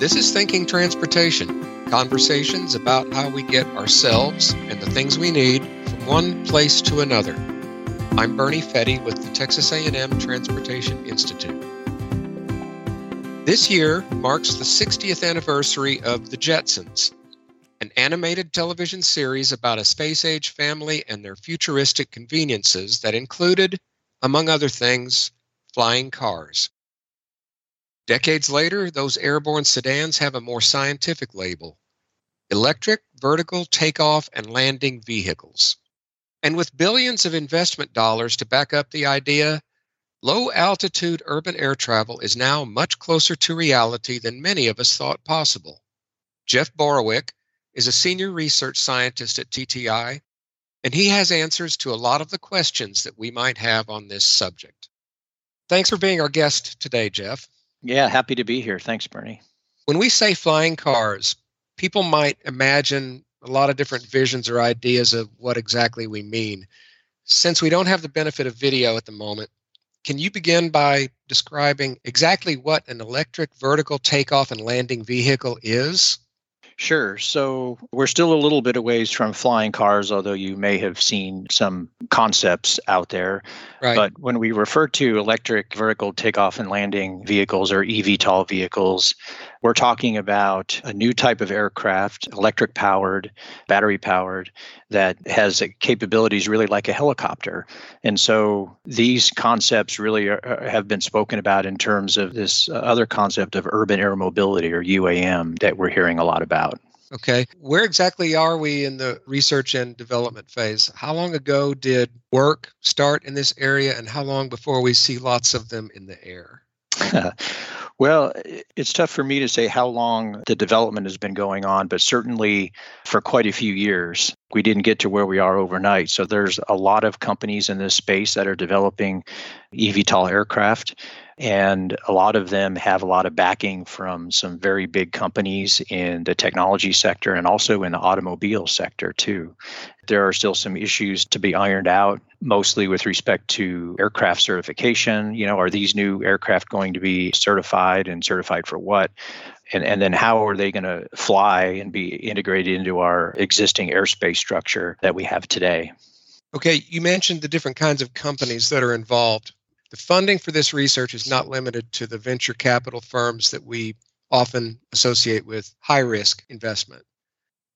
This is Thinking Transportation, conversations about how we get ourselves and the things we need from one place to another. I'm Bernie Fette with the Texas A&M Transportation Institute. This year marks the 60th anniversary of The Jetsons, an animated television series about a space age family and their futuristic conveniences that included, among other things, flying cars. Decades later, those airborne sedans have a more scientific label electric vertical takeoff and landing vehicles. And with billions of investment dollars to back up the idea, low altitude urban air travel is now much closer to reality than many of us thought possible. Jeff Borowiec is a senior research scientist at TTI, and he has answers to a lot of the questions that we might have on this subject. Thanks for being our guest today, Jeff. Yeah, happy to be here. Thanks, Bernie. When we say flying cars, people might imagine a lot of different visions or ideas of what exactly we mean. Since we don't have the benefit of video at the moment, can you begin by describing exactly what an electric vertical takeoff and landing vehicle is? Sure. So we're still a little bit away from flying cars, although you may have seen some concepts out there. Right. But when we refer to electric vertical takeoff and landing vehicles or eVTOL vehicles, we're talking about a new type of aircraft, electric powered, battery powered, that has capabilities really like a helicopter. And so these concepts really are, have been spoken about in terms of this uh, other concept of urban air mobility or UAM that we're hearing a lot about. Okay. Where exactly are we in the research and development phase? How long ago did work start in this area, and how long before we see lots of them in the air? Well, it's tough for me to say how long the development has been going on, but certainly for quite a few years. We didn't get to where we are overnight. So there's a lot of companies in this space that are developing eVTOL aircraft. And a lot of them have a lot of backing from some very big companies in the technology sector and also in the automobile sector, too. There are still some issues to be ironed out, mostly with respect to aircraft certification. You know, are these new aircraft going to be certified and certified for what? And, and then how are they going to fly and be integrated into our existing airspace structure that we have today? Okay, you mentioned the different kinds of companies that are involved. The funding for this research is not limited to the venture capital firms that we often associate with high risk investment.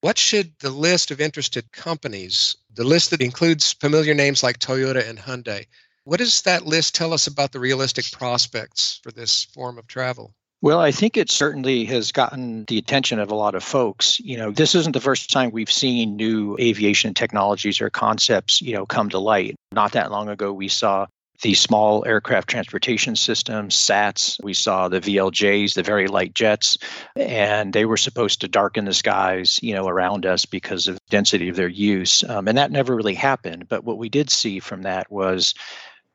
What should the list of interested companies, the list that includes familiar names like Toyota and Hyundai, what does that list tell us about the realistic prospects for this form of travel? Well, I think it certainly has gotten the attention of a lot of folks. You know, this isn't the first time we've seen new aviation technologies or concepts, you know, come to light. Not that long ago, we saw the small aircraft transportation systems, SATS. We saw the VLJs, the very light jets, and they were supposed to darken the skies, you know, around us because of density of their use. Um, and that never really happened. But what we did see from that was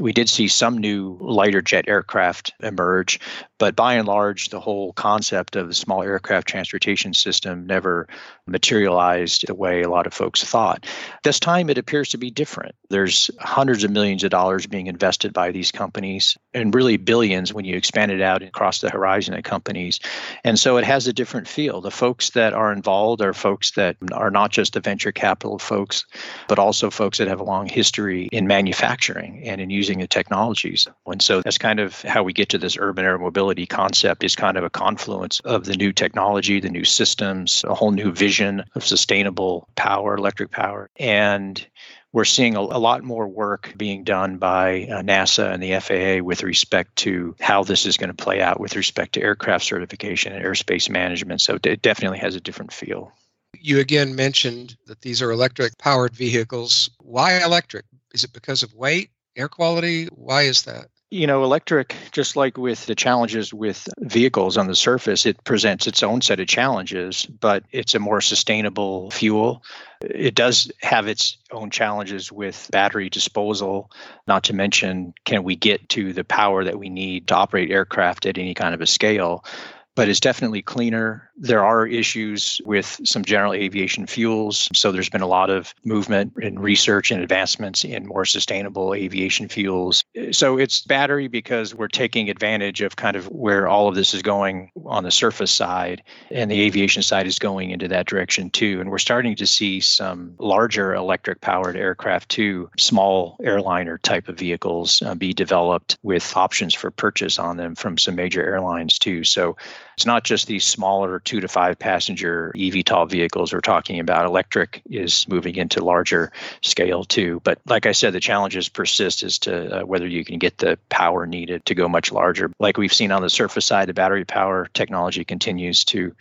we did see some new lighter jet aircraft emerge, but by and large, the whole concept of the small aircraft transportation system never materialized the way a lot of folks thought. This time, it appears to be different. There's hundreds of millions of dollars being invested by these companies, and really billions when you expand it out across the horizon of companies. And so it has a different feel. The folks that are involved are folks that are not just the venture capital folks, but also folks that have a long history in manufacturing and in using the technologies. And so that's kind of how we get to this urban air mobility concept is kind of a confluence of the new technology, the new systems, a whole new vision of sustainable power, electric power. And we're seeing a, a, lot more work being done by uh, NASA and the FAA with respect to how this is going to play out with respect to aircraft certification and airspace management. So it definitely has a different feel. You again mentioned that these are electric powered vehicles. Why electric? Is it because of weight? air quality? Why is that? You know, electric, just like with the challenges with vehicles on the surface, it presents its own set of challenges, but it's a more sustainable fuel. It does have its own challenges with battery disposal, not to mention, can we get to the power that we need to operate aircraft at any kind of a scale? But it's definitely cleaner. There are issues with some general aviation fuels. So there's been a lot of movement and research and advancements in more sustainable aviation fuels. So it's battery because we're taking advantage of kind of where all of this is going on the surface side, and the aviation side is going into that direction too. And we're starting to see some larger electric powered aircraft too, small airliner type of vehicles uh, be developed with options for purchase on them from some major airlines too. So it's not just these smaller two to five passenger eVTOL vehicles we're talking about. Electric is moving into larger scale too. But like I said, the challenges persist as to uh, whether you can get the power needed to go much larger. Like we've seen on the surface side, the battery power technology continues to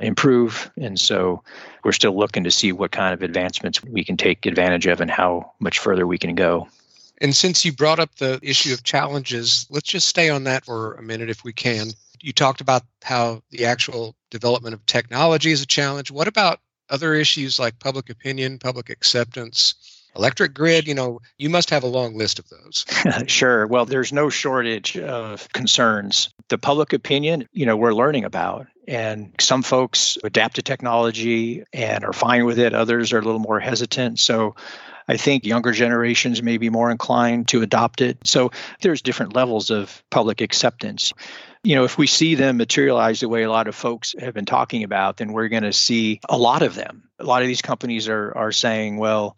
improve. And so we're still looking to see what kind of advancements we can take advantage of and how much further we can go. And since you brought up the issue of challenges, let's just stay on that for a minute if we can you talked about how the actual development of technology is a challenge. What about other issues like public opinion, public acceptance, electric grid? You know, you must have a long list of those. sure. Well, there's no shortage of concerns. The public opinion, you know, we're learning about. And some folks adapt to technology and are fine with it. Others are a little more hesitant. So I think younger generations may be more inclined to adopt it. So there's different levels of public acceptance you know, if we see them materialize the way a lot of folks have been talking about, then we're going to see a lot of them. A lot of these companies are are saying, well,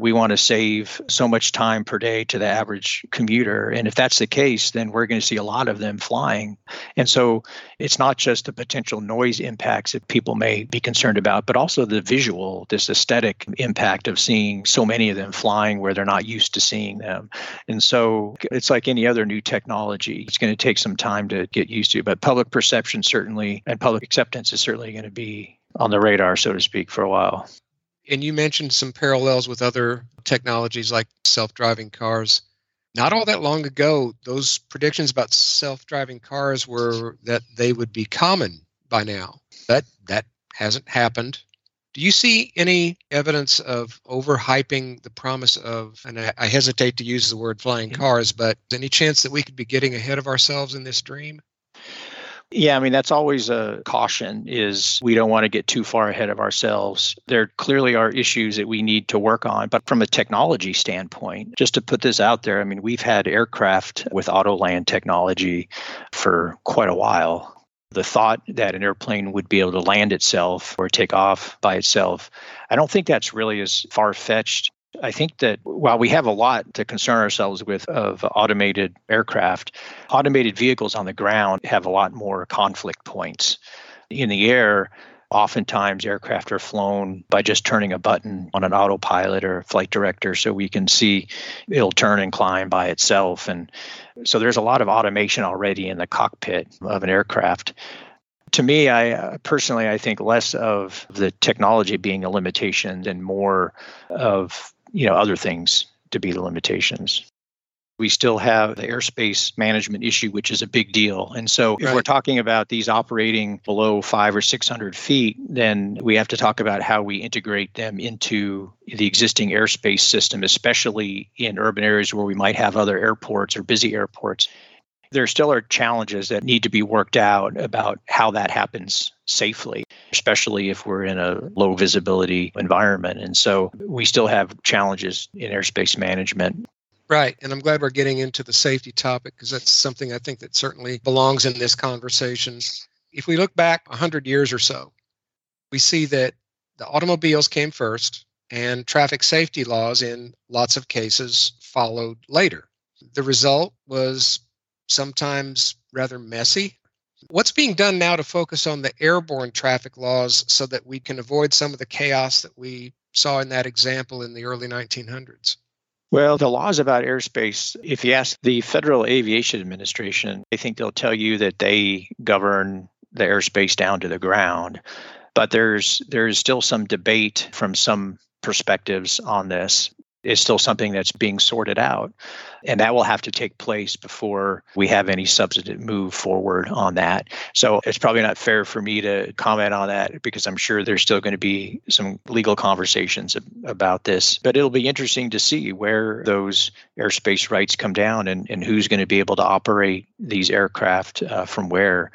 we want to save so much time per day to the average commuter. And if that's the case, then we're going to see a lot of them flying. And so it's not just the potential noise impacts that people may be concerned about, but also the visual, this aesthetic impact of seeing so many of them flying where they're not used to seeing them. And so it's like any other new technology, it's going to take some time to get used to. But public perception certainly and public acceptance is certainly going to be on the radar, so to speak, for a while. And you mentioned some parallels with other technologies like self driving cars. Not all that long ago, those predictions about self driving cars were that they would be common by now. But that hasn't happened. Do you see any evidence of overhyping the promise of, and I, I hesitate to use the word flying cars, but any chance that we could be getting ahead of ourselves in this dream? Yeah, I mean that's always a caution is we don't want to get too far ahead of ourselves. There clearly are issues that we need to work on, but from a technology standpoint, just to put this out there, I mean we've had aircraft with Autoland technology for quite a while. The thought that an airplane would be able to land itself or take off by itself, I don't think that's really as far fetched I think that while we have a lot to concern ourselves with of automated aircraft, automated vehicles on the ground have a lot more conflict points. In the air, oftentimes aircraft are flown by just turning a button on an autopilot or flight director so we can see it'll turn and climb by itself and so there's a lot of automation already in the cockpit of an aircraft to me i personally i think less of the technology being a limitation and more of you know other things to be the limitations we still have the airspace management issue, which is a big deal. And so, if right. we're talking about these operating below five or 600 feet, then we have to talk about how we integrate them into the existing airspace system, especially in urban areas where we might have other airports or busy airports there still are challenges that need to be worked out about how that happens safely, especially if we're in a low visibility environment. And so we still have challenges in airspace management. Right. And I'm glad we're getting into the safety topic because that's something I think that certainly belongs in this conversation. If we look back 100 years or so, we see that the automobiles came first and traffic safety laws in lots of cases followed later. The result was sometimes rather messy. What's being done now to focus on the airborne traffic laws so that we can avoid some of the chaos that we saw in that example in the early 1900s? Well, the laws about airspace, if you ask the Federal Aviation Administration, I think they'll tell you that they govern the airspace down to the ground. But there's there's still some debate from some perspectives on this is still something that's being sorted out. And that will have to take place before we have any substantive move forward on that. So it's probably not fair for me to comment on that because I'm sure there's still going to be some legal conversations about this. But it'll be interesting to see where those airspace rights come down and, and who's going to be able to operate these aircraft uh, from where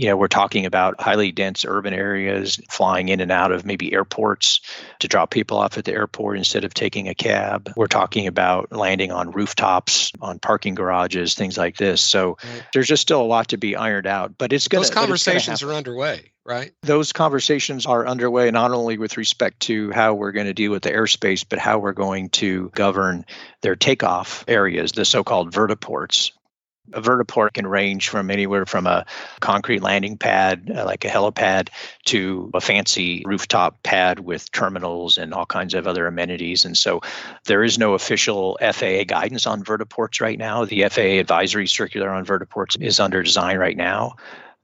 You know, we're talking about highly dense urban areas, flying in and out of maybe airports to drop people off at the airport instead of taking a cab. We're talking about landing on rooftops, on parking garages, things like this. So right. there's just still a lot to be ironed out, but it's going to. Those conversations are underway, right? Those conversations are underway not only with respect to how we're going to deal with the airspace, but how we're going to govern their takeoff areas, the so called vertiports. A vertiport can range from anywhere from a concrete landing pad, uh, like a helipad, to a fancy rooftop pad with terminals and all kinds of other amenities. And so there is no official FAA guidance on vertiports right now. The FAA advisory circular on vertiports is under design right now.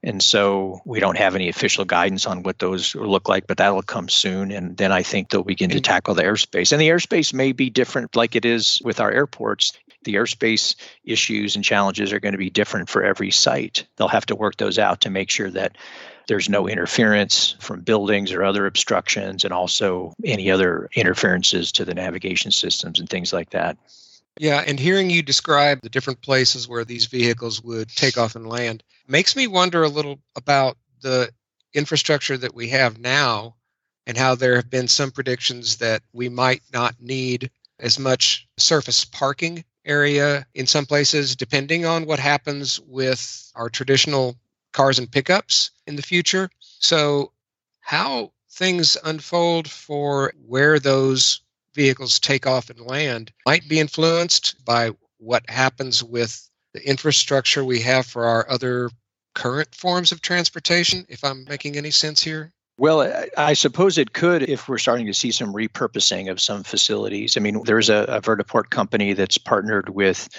And so we don't have any official guidance on what those look like, but that'll come soon. And then I think they'll begin to tackle the airspace. And the airspace may be different, like it is with our airports the airspace issues and challenges are going to be different for every site. They'll have to work those out to make sure that there's no interference from buildings or other obstructions, and also any other interferences to the navigation systems and things like that. Yeah, and hearing you describe the different places where these vehicles would take off and land makes me wonder a little about the infrastructure that we have now and how there have been some predictions that we might not need as much surface parking area in some places, depending on what happens with our traditional cars and pickups in the future. So, how things unfold for where those vehicles take off and land might be influenced by what happens with the infrastructure we have for our other current forms of transportation, if I'm making any sense here. Well, I suppose it could if we're starting to see some repurposing of some facilities. I mean, there's a, a vertiport company that's partnered with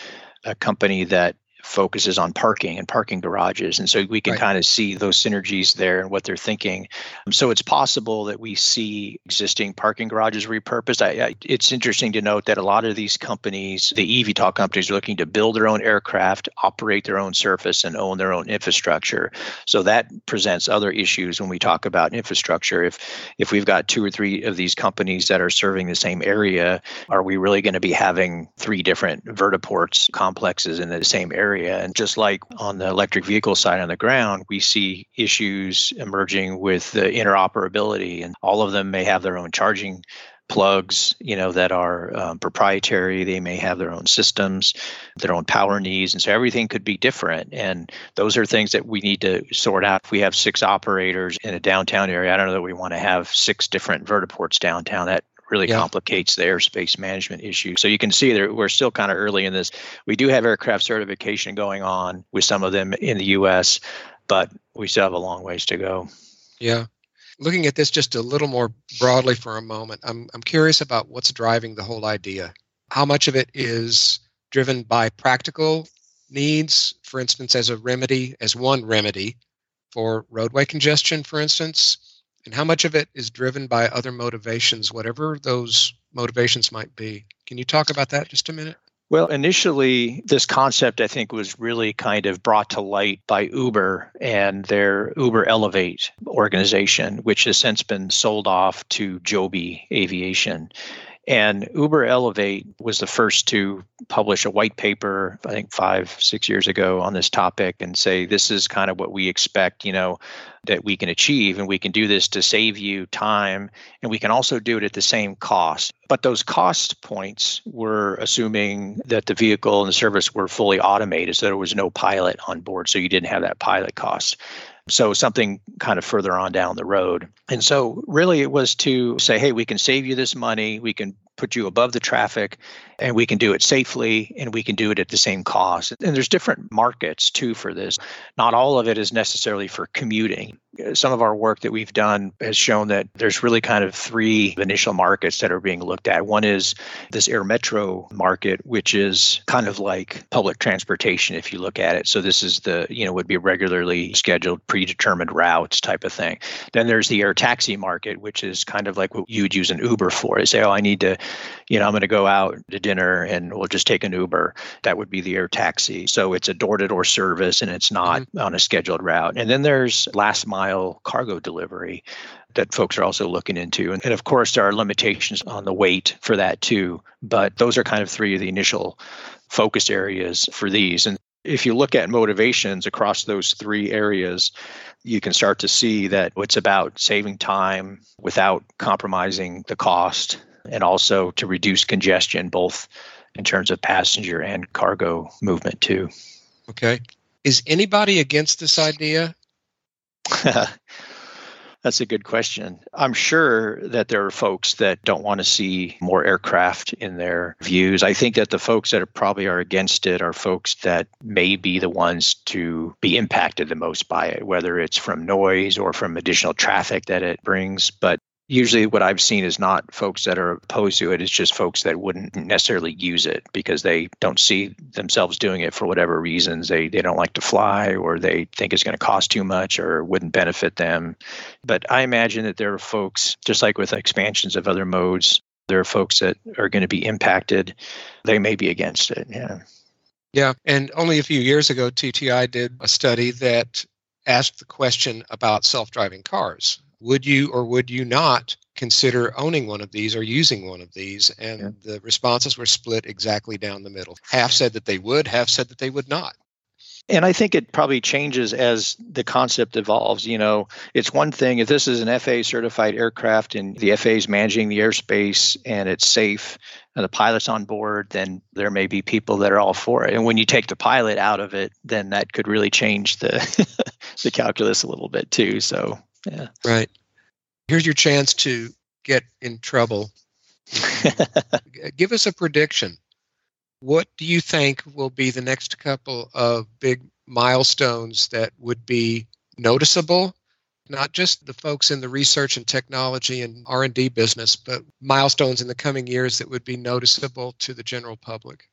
a company that focuses on parking and parking garages. And so we can right. kind of see those synergies there and what they're thinking. Um, so it's possible that we see existing parking garages repurposed. I, I, it's interesting to note that a lot of these companies, the eVTOL companies, are looking to build their own aircraft, operate their own surface, and own their own infrastructure. So that presents other issues when we talk about infrastructure. If if we've got two or three of these companies that are serving the same area, are we really going to be having three different vertiports complexes in the same area? Area. And just like on the electric vehicle side on the ground, we see issues emerging with the interoperability, and all of them may have their own charging plugs you know that are um, proprietary. They may have their own systems their own power needs and so everything could be different. And those are things that we need to sort out. If we have six operators in a downtown area i don't know that we want to have six different vertiports downtown. That really yeah. complicates the airspace management issue. So you can see that we're still kind of early in this. We do have aircraft certification going on with some of them in the US, but we still have a long ways to go. Yeah. Looking at this just a little more broadly for a moment, I'm, I'm curious about what's driving the whole idea. How much of it is driven by practical needs, for instance, as a remedy, as one remedy for roadway congestion, for instance? And how much of it is driven by other motivations, whatever those motivations might be. Can you talk about that just a minute? Well, initially, this concept, I think, was really kind of brought to light by Uber and their Uber Elevate organization, which has since been sold off to Joby Aviation. And Uber Elevate was the first to publish a white paper, I think five, six years ago on this topic and say, this is kind of what we expect, you know, that we can achieve. And we can do this to save you time. And we can also do it at the same cost. But those cost points were assuming that the vehicle and the service were fully automated. So there was no pilot on board. So you didn't have that pilot cost. So something kind of further on down the road. And so really it was to say, hey, we can save you this money. We can put you above the traffic and we can do it safely and we can do it at the same cost. And there's different markets too for this. Not all of it is necessarily for commuting. Some of our work that we've done has shown that there's really kind of three initial markets that are being looked at. One is this air metro market, which is kind of like public transportation if you look at it. So this is the, you know, would be regularly scheduled, predetermined routes type of thing. Then there's the air taxi market, which is kind of like what you would use an Uber for. Is say, oh, I need to you know, I'm going to go out to dinner and we'll just take an Uber. That would be the air taxi. So it's a door to door service and it's not mm-hmm. on a scheduled route. And then there's last mile cargo delivery that folks are also looking into. And, and of course, there are limitations on the weight for that too. But those are kind of three of the initial focus areas for these. And if you look at motivations across those three areas, you can start to see that it's about saving time without compromising the cost and also to reduce congestion, both in terms of passenger and cargo movement, too. Okay. Is anybody against this idea? That's a good question. I'm sure that there are folks that don't want to see more aircraft in their views. I think that the folks that are probably are against it are folks that may be the ones to be impacted the most by it, whether it's from noise or from additional traffic that it brings. But usually what I've seen is not folks that are opposed to it. It's just folks that wouldn't necessarily use it because they don't see themselves doing it for whatever reasons. They they don't like to fly or they think it's going to cost too much or wouldn't benefit them. But I imagine that there are folks, just like with expansions of other modes, there are folks that are going to be impacted. They may be against it. Yeah. Yeah. And only a few years ago, TTI did a study that asked the question about self driving cars would you or would you not consider owning one of these or using one of these? And yeah. the responses were split exactly down the middle. Half said that they would, half said that they would not. And I think it probably changes as the concept evolves. You know, it's one thing if this is an FAA certified aircraft and the FAA is managing the airspace and it's safe and the pilot's on board, then there may be people that are all for it. And when you take the pilot out of it, then that could really change the the calculus a little bit too. So yeah. Right. Here's your chance to get in trouble. Give us a prediction. What do you think will be the next couple of big milestones that would be noticeable not just the folks in the research and technology and r&d business but milestones in the coming years that would be noticeable to the general public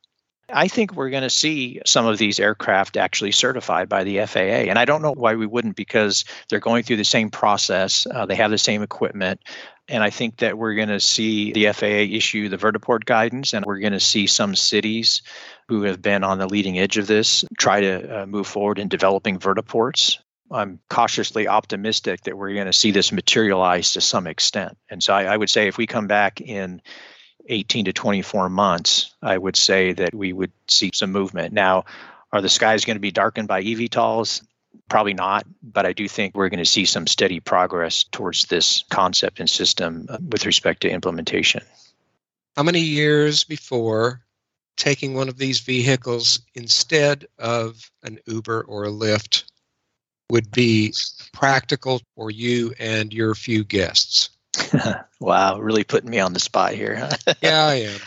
I think we're going to see some of these aircraft actually certified by the FAA. And I don't know why we wouldn't because they're going through the same process, uh, they have the same equipment. And I think that we're going to see the FAA issue the vertiport guidance, and we're going to see some cities who have been on the leading edge of this try to uh, move forward in developing vertiports. I'm cautiously optimistic that we're going to see this materialize to some extent. And so I, I would say if we come back in 18 to 24 months, I would say that we would see some movement. Now, are the skies going to be darkened by eVTOLs? Probably not, but I do think we're going to see some steady progress towards this concept and system uh, with respect to implementation. How many years before taking one of these vehicles instead of an Uber or a Lyft would be practical for you and your few guests? wow, really putting me on the spot here. yeah, I am.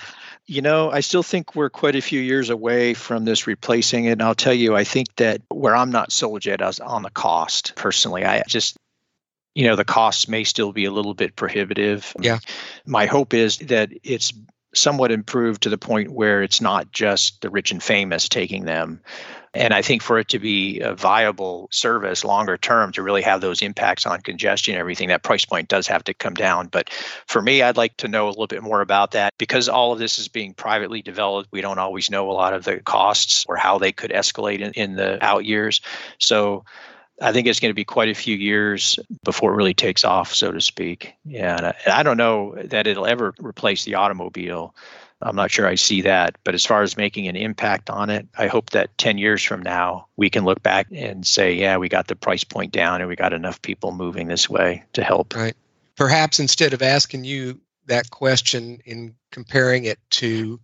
You know, I still think we're quite a few years away from this replacing it. And I'll tell you, I think that where I'm not sold yet is on the cost personally. I just, you know, the costs may still be a little bit prohibitive. Yeah. My hope is that it's somewhat improved to the point where it's not just the rich and famous taking them. And I think for it to be a viable service longer term to really have those impacts on congestion and everything, that price point does have to come down. But for me, I'd like to know a little bit more about that because all of this is being privately developed. We don't always know a lot of the costs or how they could escalate in, in the out years. So I think it's going to be quite a few years before it really takes off, so to speak. Yeah, and I, I don't know that it'll ever replace the automobile. I'm not sure I see that. But as far as making an impact on it, I hope that 10 years from now, we can look back and say, yeah, we got the price point down and we got enough people moving this way to help. Right. Perhaps instead of asking you that question in comparing it to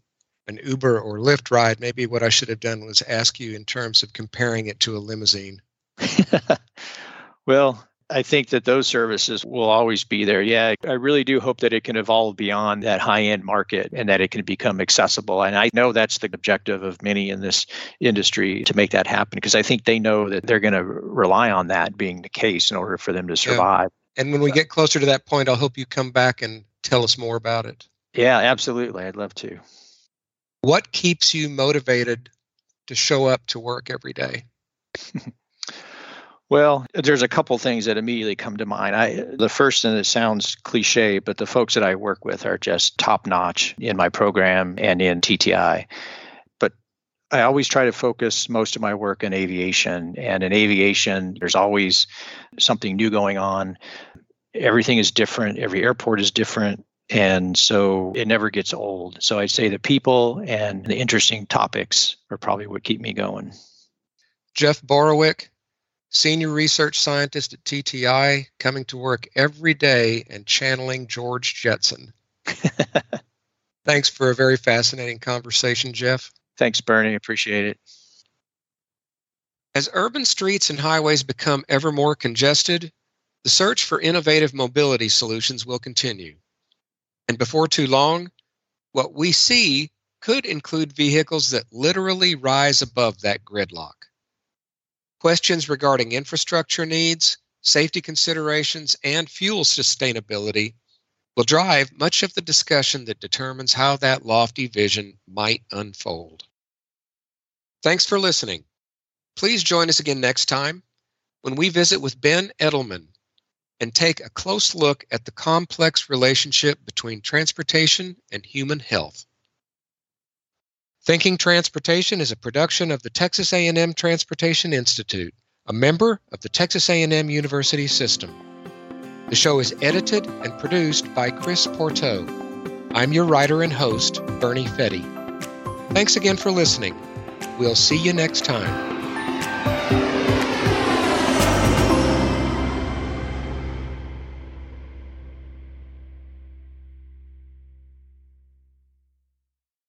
an Uber or Lyft ride, maybe what I should have done was ask you in terms of comparing it to a limousine. well, I think that those services will always be there. Yeah, I really do hope that it can evolve beyond that high end market and that it can become accessible. And I know that's the objective of many in this industry to make that happen because I think they know that they're going to rely on that being the case in order for them to survive. Yeah. And when we get closer to that point, I'll hope you come back and tell us more about it. Yeah, absolutely. I'd love to. What keeps you motivated to show up to work every day? Well, there's a couple things that immediately come to mind. I the first and it sounds cliche, but the folks that I work with are just top notch in my program and in TTI. But I always try to focus most of my work in aviation. And in aviation, there's always something new going on. Everything is different, every airport is different. And so it never gets old. So I'd say the people and the interesting topics are probably what keep me going. Jeff Borowiec, Senior Research Scientist at TTI, coming to work every day and channeling George Jetson. Thanks for a very fascinating conversation, Jeff. Thanks, Bernie. Appreciate it. As urban streets and highways become ever more congested, the search for innovative mobility solutions will continue. And before too long, what we see could include vehicles that literally rise above that gridlock. Questions regarding infrastructure needs, safety considerations, and fuel sustainability will drive much of the discussion that determines how that lofty vision might unfold. Thanks for listening. Please join us again next time when we visit with Ben Ettelman and take a close look at the complex relationship between transportation and human health. Thinking Transportation is a production of the Texas A&M Transportation Institute, a member of the Texas A&M University System. The show is edited and produced by Chris Pourteau. I'm your writer and host, Bernie Fette. Thanks again for listening. We'll see you next time.